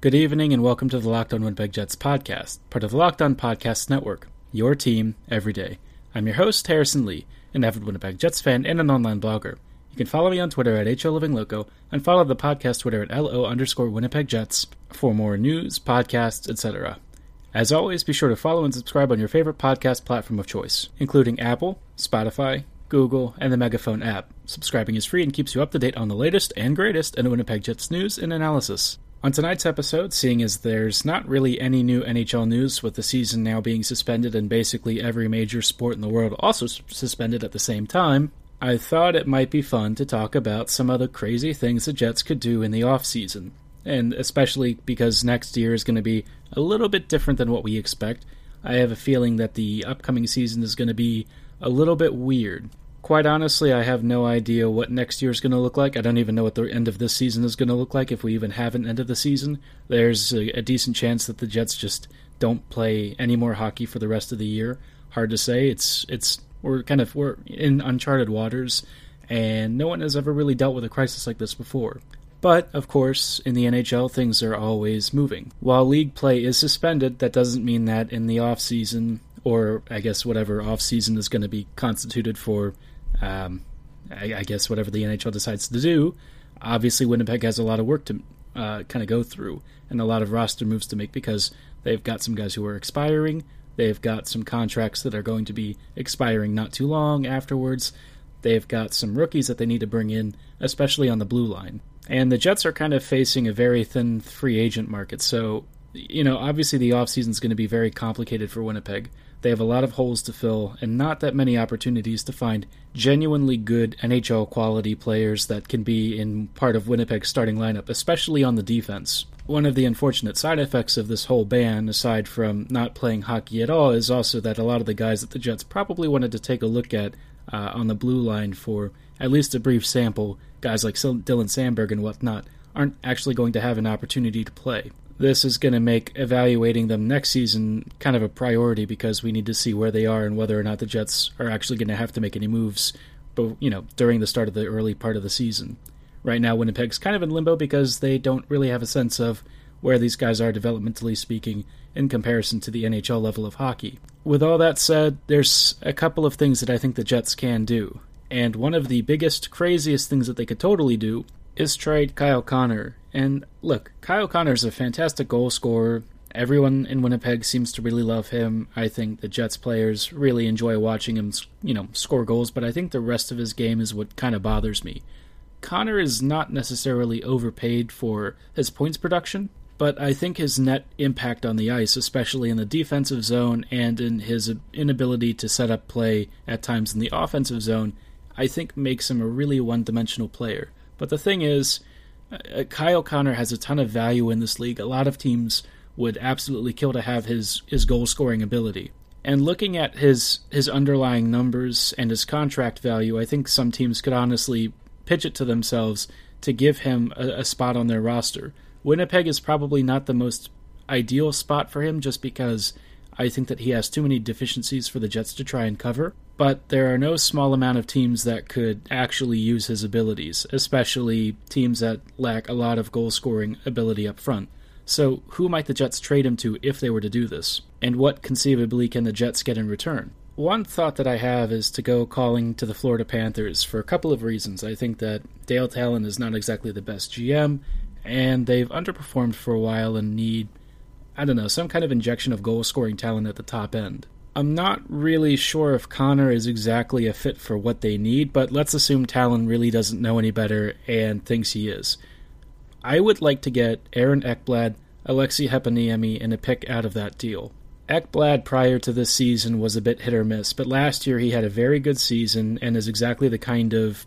Good evening and welcome to the Locked On Winnipeg Jets podcast, part of the Locked On Podcast Network, your team every day. I'm your host, Harrison Lee, an avid Winnipeg Jets fan and an online blogger. You can follow me on Twitter at HLivingLoco and follow the podcast Twitter at LO underscore Winnipeg Jets for more news, podcasts, etc. As always, be sure to follow and subscribe on your favorite podcast platform of choice, including Apple, Spotify, Google, and the Megaphone app. Subscribing is free and keeps you up to date on the latest and greatest in Winnipeg Jets news and analysis. On tonight's episode, seeing as there's not really any new NHL news with the season now being suspended and basically every major sport in the world also suspended at the same time, I thought it might be fun to talk about some of the crazy things the Jets could do in the offseason. And especially because next year is going to be a little bit different than what we expect. I have a feeling that the upcoming season is going to be a little bit weird. Quite honestly, I have no idea what next year is going to look like. I don't even know what the end of this season is going to look like if we even have an end of the season. There's a, a decent chance that the Jets just don't play any more hockey for the rest of the year. Hard to say. It's it's we're kind of we're in uncharted waters, and no one has ever really dealt with a crisis like this before. But, of course, in the NHL, things are always moving. While league play is suspended, that doesn't mean that in the off season, or I guess whatever off season is going to be constituted for, um, I, I, guess whatever the NHL decides to do, obviously Winnipeg has a lot of work to uh, kind of go through and a lot of roster moves to make because they've got some guys who are expiring. They've got some contracts that are going to be expiring not too long afterwards. They've got some rookies that they need to bring in, especially on the blue line. And the Jets are kind of facing a very thin free agent market. So, you know, obviously the offseason is going to be very complicated for Winnipeg. They have a lot of holes to fill and not that many opportunities to find genuinely good NHL quality players that can be in part of Winnipeg's starting lineup, especially on the defense. One of the unfortunate side effects of this whole ban, aside from not playing hockey at all, is also that a lot of the guys that the Jets probably wanted to take a look at uh, on the blue line for at least a brief sample, guys like Dylan Samberg and whatnot, aren't actually going to have an opportunity to play. This is going to make evaluating them next season kind of a priority because we need to see where they are and whether or not the Jets are actually going to have to make any moves, but you know, during the start of the early part of the season. Right now, Winnipeg's kind of in limbo because they don't really have a sense of where these guys are developmentally speaking in comparison to the NHL level of hockey. With all that said, there's a couple of things that I think the Jets can do. And one of the biggest, craziest things that they could totally do is trade Kyle Connor. And look, Kyle Connor is a fantastic goal scorer. Everyone in Winnipeg seems to really love him. I think the Jets players really enjoy watching him, you know, score goals, but I think the rest of his game is what kind of bothers me. Connor is not necessarily overpaid for his points production, but I think his net impact on the ice, especially in the defensive zone and in his inability to set up play at times in the offensive zone, I think makes him a really one dimensional player. But the thing is, uh, Kyle Connor has a ton of value in this league. A lot of teams would absolutely kill to have his, his goal scoring ability. And looking at his his underlying numbers and his contract value, I think some teams could honestly pitch it to themselves to give him a, a spot on their roster. Winnipeg is probably not the most ideal spot for him just because I think that he has too many deficiencies for the Jets to try and cover but there are no small amount of teams that could actually use his abilities, especially teams that lack a lot of goal scoring ability up front. So, who might the Jets trade him to if they were to do this? And what conceivably can the Jets get in return? One thought that I have is to go calling to the Florida Panthers for a couple of reasons. I think that Dale Tallon is not exactly the best GM, and they've underperformed for a while and need, I don't know, some kind of injection of goal scoring talent at the top end. I'm not really sure if Connor is exactly a fit for what they need, but let's assume Tallon really doesn't know any better and thinks he is. I would like to get Aaron Ekblad, Aleksi Heponiemi, and a pick out of that deal. Ekblad prior to this season was a bit hit or miss, but last year he had a very good season and is exactly the kind of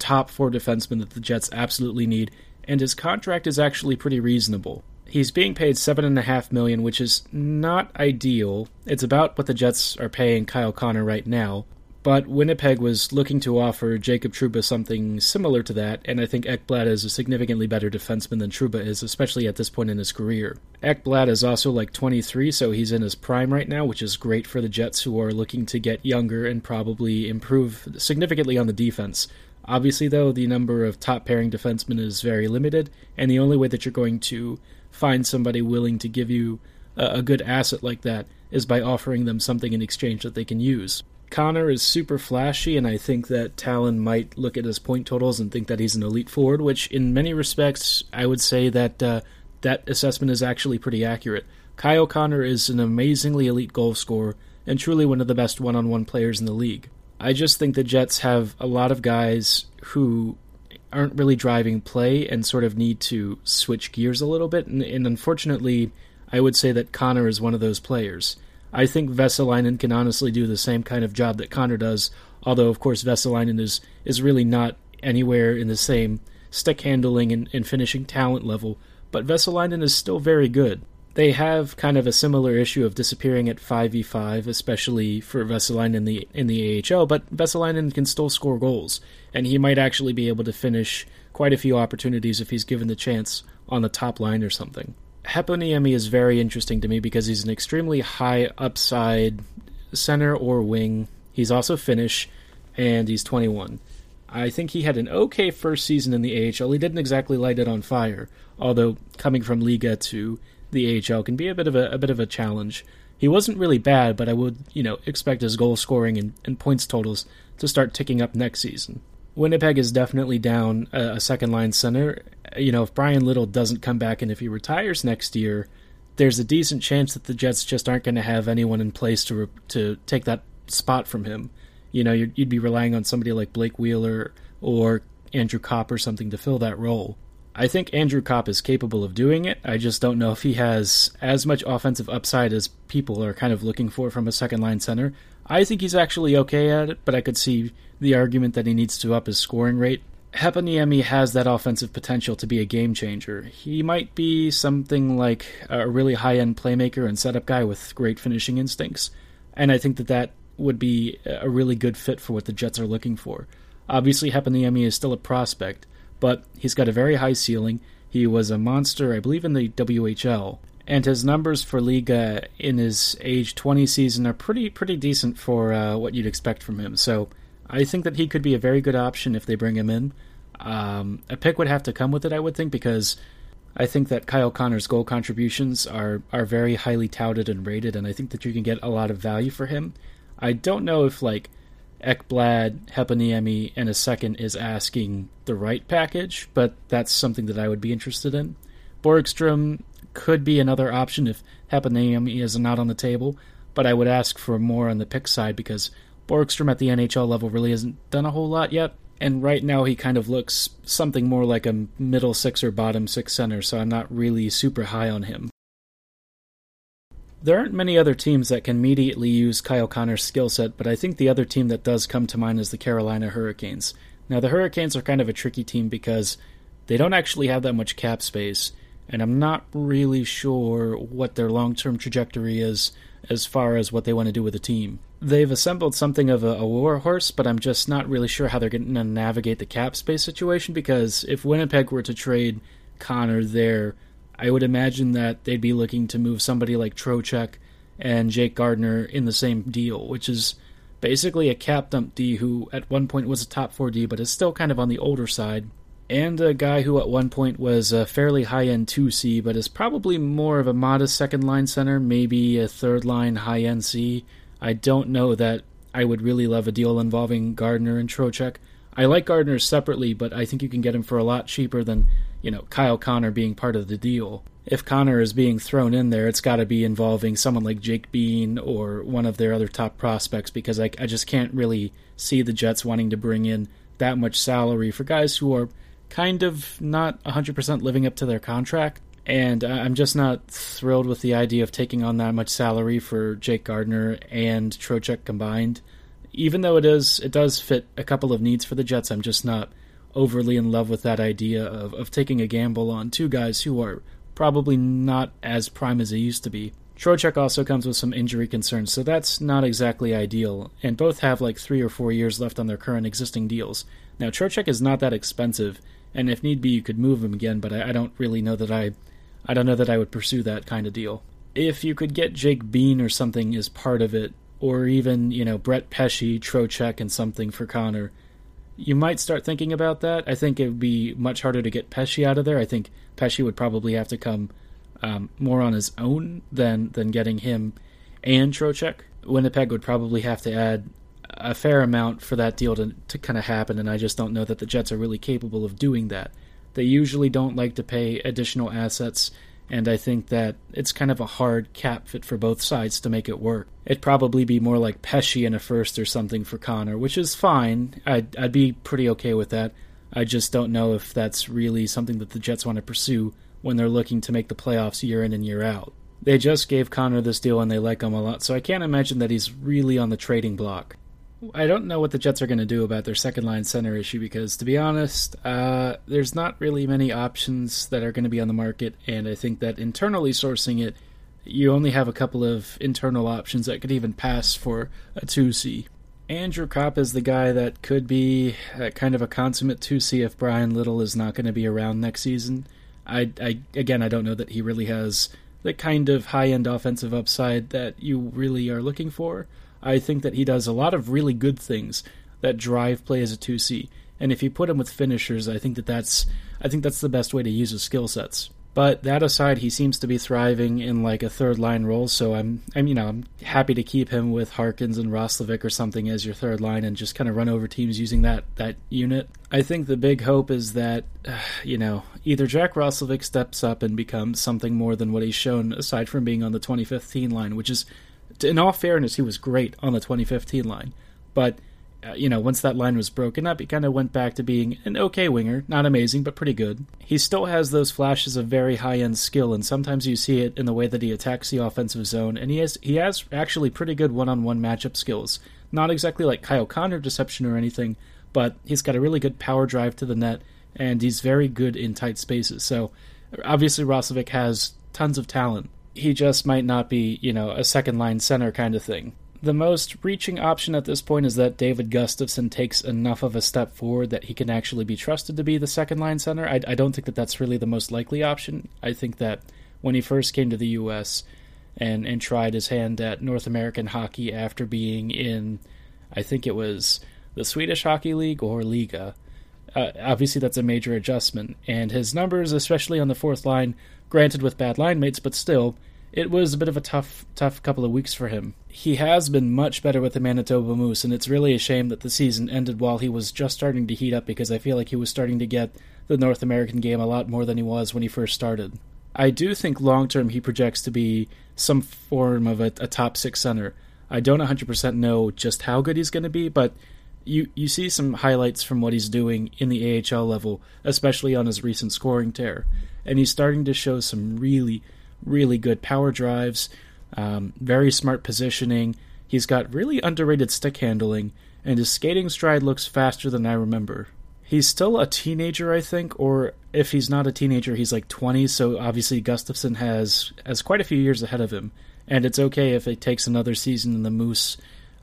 top four defenseman that the Jets absolutely need, and his contract is actually pretty reasonable. He's being paid seven and a half million, which is not ideal. It's about what the Jets are paying Kyle Connor right now. But Winnipeg was looking to offer Jacob Trouba something similar to that, and I think Ekblad is a significantly better defenseman than Trouba is, especially at this point in his career. Ekblad is also like 23, so he's in his prime right now, which is great for the Jets who are looking to get younger and probably improve significantly on the defense. Obviously, though, the number of top pairing defensemen is very limited, and the only way that you're going to find somebody willing to give you a, a good asset like that is by offering them something in exchange that they can use. Connor is super flashy, and I think that Tallon might look at his point totals and think that he's an elite forward, which in many respects I would say that uh, that assessment is actually pretty accurate. Kyle Connor is an amazingly elite goal scorer and truly one of the best one on one players in the league. I just think the Jets have a lot of guys who aren't really driving play and sort of need to switch gears a little bit, and, and unfortunately, I would say that Connor is one of those players. I think Vesalainen can honestly do the same kind of job that Connor does, although of course Vesalainen is is really not anywhere in the same stick handling and, and finishing talent level, but Vesalainen is still very good. They have kind of a similar issue of disappearing at 5v5, especially for Vesalainen in the in the AHL, but Vesalainen can still score goals, and he might actually be able to finish quite a few opportunities if he's given the chance on the top line or something. Heponiemi is very interesting to me because he's an extremely high upside center or wing. He's also Finnish, and he's 21. I think he had an okay first season in the AHL. He didn't exactly light it on fire, although coming from Liiga to the AHL can be a bit of a, a bit of a challenge. He wasn't really bad, but I would, you know, expect his goal scoring and, and points totals to start ticking up next season. Winnipeg is definitely down a, a second line center, you know, if Bryan Little doesn't come back and if he retires next year, there's a decent chance that the Jets just aren't going to have anyone in place to to take that spot from him. You know, you'd, you'd be relying on somebody like Blake Wheeler or Andrew Copp or something to fill that role. I think Andrew Copp is capable of doing it. I just don't know if he has as much offensive upside as people are kind of looking for from a second line center. I think he's actually okay at it, but I could see the argument that he needs to up his scoring rate. Heponiemi has that offensive potential to be a game changer. He might be something like a really high end playmaker and setup guy with great finishing instincts, and I think that that would be a really good fit for what the Jets are looking for. Obviously, Heponiemi is still a prospect, but he's got a very high ceiling. He was a monster, I believe, in the WHL, and his numbers for Liiga in his age 20 season are pretty pretty decent for uh, what you'd expect from him. So I think that he could be a very good option if they bring him in. Um, a pick would have to come with it, I would think, because I think that Kyle Connor's goal contributions are are very highly touted and rated, and I think that you can get a lot of value for him. I don't know if like Ekblad, Heponiemi, and a second is asking the right package, but that's something that I would be interested in. Borgstrom could be another option if Heponiemi is not on the table, but I would ask for more on the pick side because Borgstrom at the NHL level really hasn't done a whole lot yet, and right now he kind of looks something more like a middle six or bottom six center, so I'm not really super high on him. There aren't many other teams that can immediately use Kyle Connor's skill set, but I think the other team that does come to mind is the Carolina Hurricanes. Now, the Hurricanes are kind of a tricky team because they don't actually have that much cap space, and I'm not really sure what their long term trajectory is as far as what they want to do with the team. They've assembled something of a, a warhorse, but I'm just not really sure how they're going to navigate the cap space situation because if Winnipeg were to trade Connor there, I would imagine that they'd be looking to move somebody like Trocheck and Jake Gardiner in the same deal, which is basically a cap dump D who at one point was a top 4 D but is still kind of on the older side and a guy who at one point was a fairly high end 2C, but is probably more of a modest second line center, maybe a third line high end C. I don't know that I would really love a deal involving Gardiner and Trocheck. I like Gardiner separately, but I think you can get him for a lot cheaper than, you know, Kyle Connor being part of the deal. If Connor is being thrown in there, it's got to be involving someone like Jake Bean or one of their other top prospects because I, I just can't really see the Jets wanting to bring in that much salary for guys who are kind of not 100% living up to their contract. And I'm just not thrilled with the idea of taking on that much salary for Jake Gardiner and Trocheck combined. Even though it is, it does fit a couple of needs for the Jets. I'm just not overly in love with that idea of, of taking a gamble on two guys who are probably not as prime as they used to be. Trocheck also comes with some injury concerns, so that's not exactly ideal, and both have like three or four years left on their current existing deals. Now, Trocheck is not that expensive, and if need be, you could move him again. But I, I don't really know that I, I don't know that I would pursue that kind of deal. If you could get Jake Bean or something as part of it, or even you know Brett Pesce, Trocheck, and something for Connor, you might start thinking about that. I think it would be much harder to get Pesce out of there. I think Pesce would probably have to come um, more on his own than than getting him and Trocheck. Winnipeg would probably have to add a fair amount for that deal to to kind of happen, and I just don't know that the Jets are really capable of doing that. They usually don't like to pay additional assets, and I think that it's kind of a hard cap fit for both sides to make it work. It'd probably be more like Pesce in a first or something for Connor, which is fine. I'd, I'd be pretty okay with that. I just don't know if that's really something that the Jets want to pursue when they're looking to make the playoffs year in and year out. They just gave Connor this deal and they like him a lot, so I can't imagine that he's really on the trading block. I don't know what the Jets are going to do about their second line center issue because, to be honest, uh, there's not really many options that are going to be on the market, and I think that internally sourcing it, you only have a couple of internal options that could even pass for a 2C. Andrew Copp is the guy that could be kind of a consummate 2C if Bryan Little is not going to be around next season. I, I again, I don't know that he really has the kind of high end offensive upside that you really are looking for. I think that he does a lot of really good things that drive play as a 2C. And if you put him with finishers, I think that that's I think that's the best way to use his skill sets. But that aside, he seems to be thriving in like a third line role, so I'm I'm you know, I'm happy to keep him with Harkins and Roslovic or something as your third line and just kind of run over teams using that that unit. I think the big hope is that you know, either Jack Roslovic steps up and becomes something more than what he's shown aside from being on the 2015 line, which is in all fairness, he was great on the 2015 line, but uh, you know, once that line was broken up, he kind of went back to being an okay winger, not amazing, but pretty good. He still has those flashes of very high-end skill, and sometimes you see it in the way that he attacks the offensive zone. And he has he has actually pretty good one-on-one matchup skills. Not exactly like Kyle Connor deception or anything, but he's got a really good power drive to the net, and he's very good in tight spaces. So obviously, Roslovic has tons of talent he just might not be, you know, a second line center kind of thing. The most reaching option at this point is that David Gustafsson takes enough of a step forward that he can actually be trusted to be the second line center. I, I don't think that that's really the most likely option. I think that when he first came to the U.S. and and tried his hand at North American hockey after being in, I think it was the Swedish Hockey League or Liga. Uh, obviously, that's a major adjustment, and his numbers, especially on the fourth line, Granted, with bad line mates, but still, it was a bit of a tough, tough couple of weeks for him. He has been much better with the Manitoba Moose, and it's really a shame that the season ended while he was just starting to heat up because I feel like he was starting to get the North American game a lot more than he was when he first started. I do think long term he projects to be some form of a, a top six center. I don't 100% know just how good he's going to be, but you you see some highlights from what he's doing in the AHL level, especially on his recent scoring tear and he's starting to show some really, really good power drives, um, very smart positioning. He's got really underrated stick handling, and his skating stride looks faster than I remember. He's still a teenager, I think, or if he's not a teenager, he's like 20. So obviously, Gustafsson has has quite a few years ahead of him, and it's okay if it takes another season in the Moose,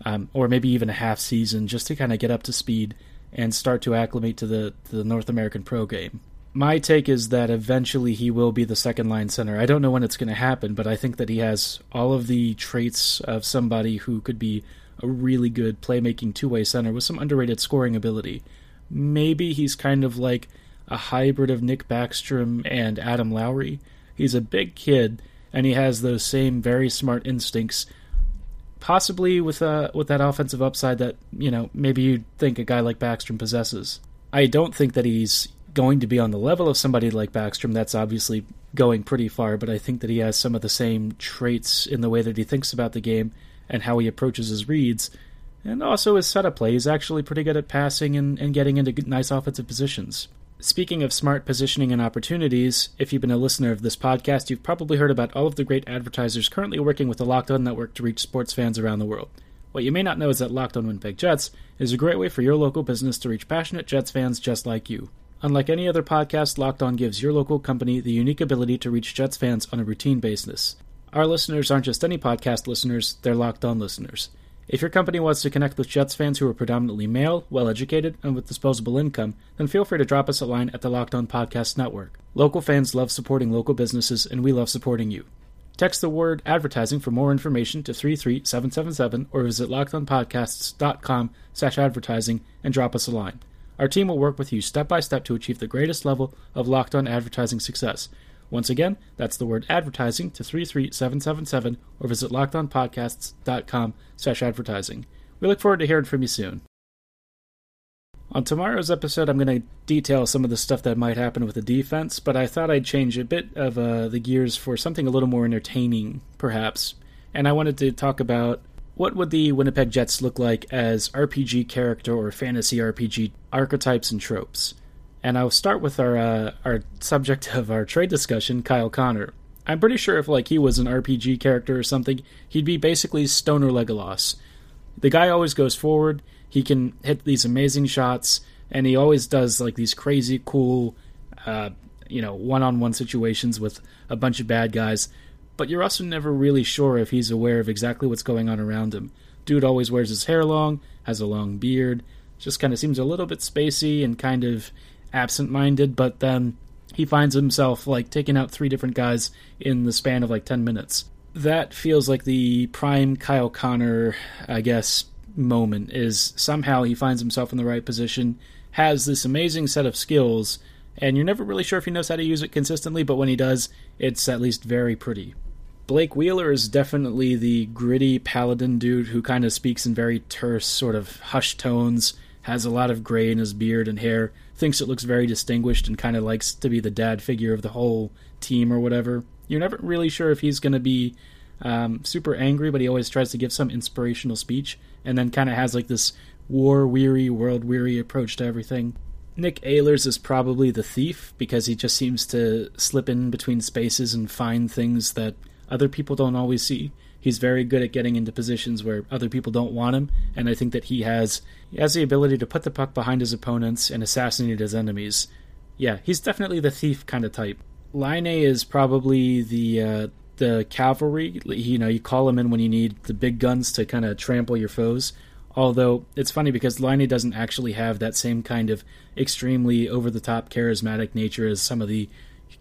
um, or maybe even a half season, just to kind of get up to speed and start to acclimate to the to the North American pro game my take is that eventually he will be the second line center. I don't know when it's going to happen, but I think that he has all of the traits of somebody who could be a really good playmaking two way center with some underrated scoring ability. Maybe he's kind of like a hybrid of Nick Backstrom and Adam Lowry. He's a big kid and he has those same very smart instincts. Possibly with uh with that offensive upside that, you know, maybe you'd think a guy like Backstrom possesses. I don't think that he's going to be on the level of somebody like Backstrom, that's obviously going pretty far, but I think that he has some of the same traits in the way that he thinks about the game and how he approaches his reads. And also his setup play. He's actually pretty good at passing and, and getting into nice offensive positions. Speaking of smart positioning and opportunities, if you've been a listener of this podcast, you've probably heard about all of the great advertisers currently working with the Locked On Network to reach sports fans around the world. What you may not know is that Locked On Winnipeg Jets is a great way for your local business to reach passionate Jets fans just like you. Unlike any other podcast, Locked On gives your local company the unique ability to reach Jets fans on a routine basis. Our listeners aren't just any podcast listeners, they're Locked On listeners. If your company wants to connect with Jets fans who are predominantly male, well educated, and with disposable income, then feel free to drop us a line at the Locked On Podcast Network. Local fans love supporting local businesses, and we love supporting you. Text the word advertising for more information to 33777 or visit lockedonpodcasts.com slash advertising and drop us a line. Our team will work with you step by step to achieve the greatest level of locked on advertising success. Once again, that's the word advertising to 33777 or visit lockedonpodcasts.com slash advertising. We look forward to hearing from you soon. On tomorrow's episode, I'm going to detail some of the stuff that might happen with the defense, but I thought I'd change a bit of uh, the gears for something a little more entertaining, perhaps. And I wanted to talk about what would the Winnipeg Jets look like as RPG character or fantasy RPG archetypes and tropes. And I'll start with our uh, our subject of our trade discussion, Kyle Connor. I'm pretty sure if like he was an RPG character or something, he'd be basically Stoner Legolas. The guy always goes forward he can hit these amazing shots, and he always does like these crazy cool, uh, you know, one-on-one situations with a bunch of bad guys. But you're also never really sure if he's aware of exactly what's going on around him. Dude always wears his hair long, has a long beard, just kind of seems a little bit spacey and kind of absent-minded. But then he finds himself like taking out three different guys in the span of like 10 minutes. That feels like the prime Kyle Connor, I guess, moment is somehow he finds himself in the right position, has this amazing set of skills, and you're never really sure if he knows how to use it consistently, but when he does, it's at least very pretty. Blake Wheeler is definitely the gritty paladin dude who kind of speaks in very terse, sort of hushed tones, has a lot of gray in his beard and hair, thinks it looks very distinguished, and kind of likes to be the dad figure of the whole team or whatever. You're never really sure if he's going to be um, super angry, but he always tries to give some inspirational speech and then kind of has like this war weary, world weary approach to everything. Nick Ehlers is probably the thief because he just seems to slip in between spaces and find things that other people don't always see. He's very good at getting into positions where other people don't want him, and I think that he has he has the ability to put the puck behind his opponents and assassinate his enemies. Yeah, he's definitely the thief kind of type. Laine is probably the uh, the cavalry. You know, you call them in when you need the big guns to kind of trample your foes. Although it's funny because Laine doesn't actually have that same kind of extremely over the top charismatic nature as some of the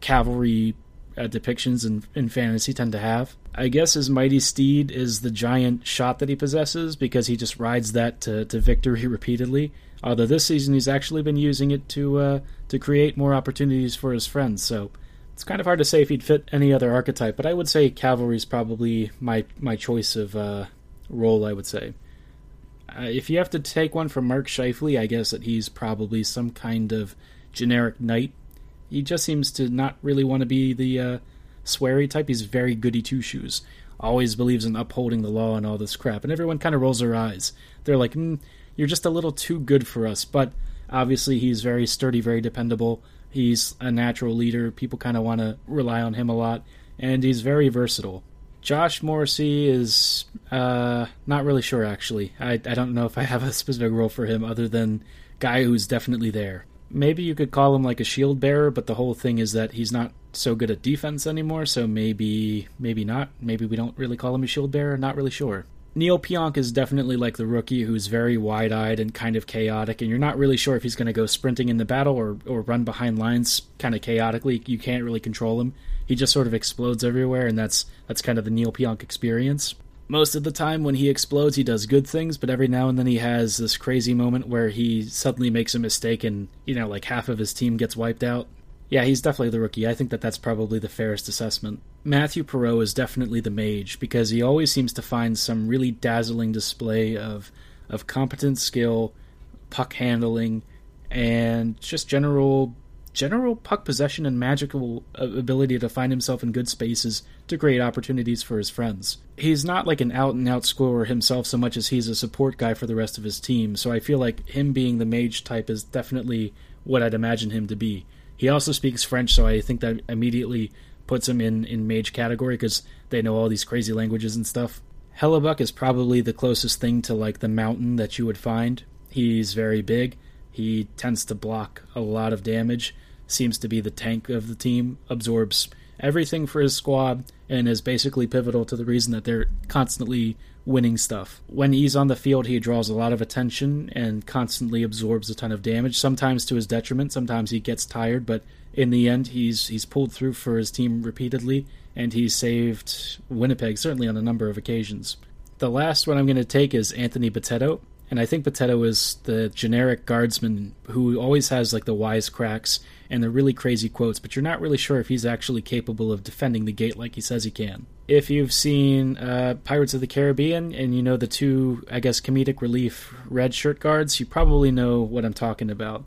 cavalry uh, depictions in, in fantasy tend to have. I guess his mighty steed is the giant shot that he possesses because he just rides that to, to victory repeatedly. Although this season he's actually been using it to uh, to create more opportunities for his friends. So it's kind of hard to say if he'd fit any other archetype, but I would say cavalry is probably my my choice of uh, role. I would say. Uh, if you have to take one from Mark Scheifele, I guess that he's probably some kind of generic knight. He just seems to not really want to be the uh, sweary type. He's very goody two shoes. Always believes in upholding the law and all this crap, and everyone kind of rolls their eyes. They're like, mm, "You're just a little too good for us." But obviously, he's very sturdy, very dependable. He's a natural leader. People kind of want to rely on him a lot, and he's very versatile. Josh Morrissey is uh, not really sure actually. I, I don't know if I have a specific role for him other than guy who's definitely there. Maybe you could call him like a shield bearer, but the whole thing is that he's not so good at defense anymore. So maybe maybe not. Maybe we don't really call him a shield bearer. Not really sure. Neil Pionk is definitely like the rookie who's very wide eyed and kind of chaotic, and you're not really sure if he's going to go sprinting in the battle or, or run behind lines kind of chaotically. You can't really control him. He just sort of explodes everywhere, and that's that's kind of the Neil Pionk experience. Most of the time, when he explodes, he does good things, but every now and then he has this crazy moment where he suddenly makes a mistake and, you know, like half of his team gets wiped out. Yeah, he's definitely the rookie. I think that that's probably the fairest assessment. Matthew Perreault is definitely the mage because he always seems to find some really dazzling display of of competent skill, puck handling, and just general general puck possession and magical uh, ability to find himself in good spaces to create opportunities for his friends. He's not like an out and out scorer himself so much as he's a support guy for the rest of his team, so I feel like him being the mage type is definitely what I'd imagine him to be. He also speaks French, so I think that immediately puts him in in mage category because they know all these crazy languages and stuff. Hellebuyck is probably the closest thing to like the mountain that you would find. He's very big. He tends to block a lot of damage. Seems to be the tank of the team. Absorbs everything for his squad and is basically pivotal to the reason that they're constantly winning stuff. When he's on the field, he draws a lot of attention and constantly absorbs a ton of damage, sometimes to his detriment, sometimes he gets tired, but in the end he's he's pulled through for his team repeatedly and he's saved Winnipeg certainly on a number of occasions. The last one I'm going to take is Anthony Bitetto. And I think Potato is the generic guardsman who always has like the wise cracks and the really crazy quotes, but you're not really sure if he's actually capable of defending the gate like he says he can. If you've seen uh, Pirates of the Caribbean and you know the two, I guess, comedic relief red shirt guards, you probably know what I'm talking about.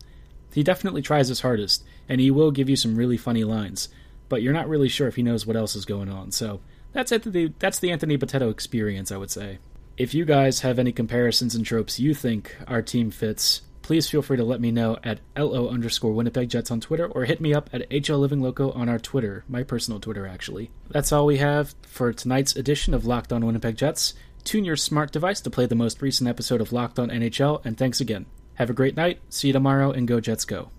He definitely tries his hardest, and he will give you some really funny lines, but you're not really sure if he knows what else is going on. So that's it. That's the Anthony Potato experience, I would say. If you guys have any comparisons and tropes you think our team fits, please feel free to let me know at LO underscore Winnipeg Jets on Twitter or hit me up at HL Living Loco on our Twitter, my personal Twitter actually. That's all we have for tonight's edition of Locked On Winnipeg Jets. Tune your smart device to play the most recent episode of Locked On NHL, and thanks again. Have a great night, see you tomorrow, and go Jets go.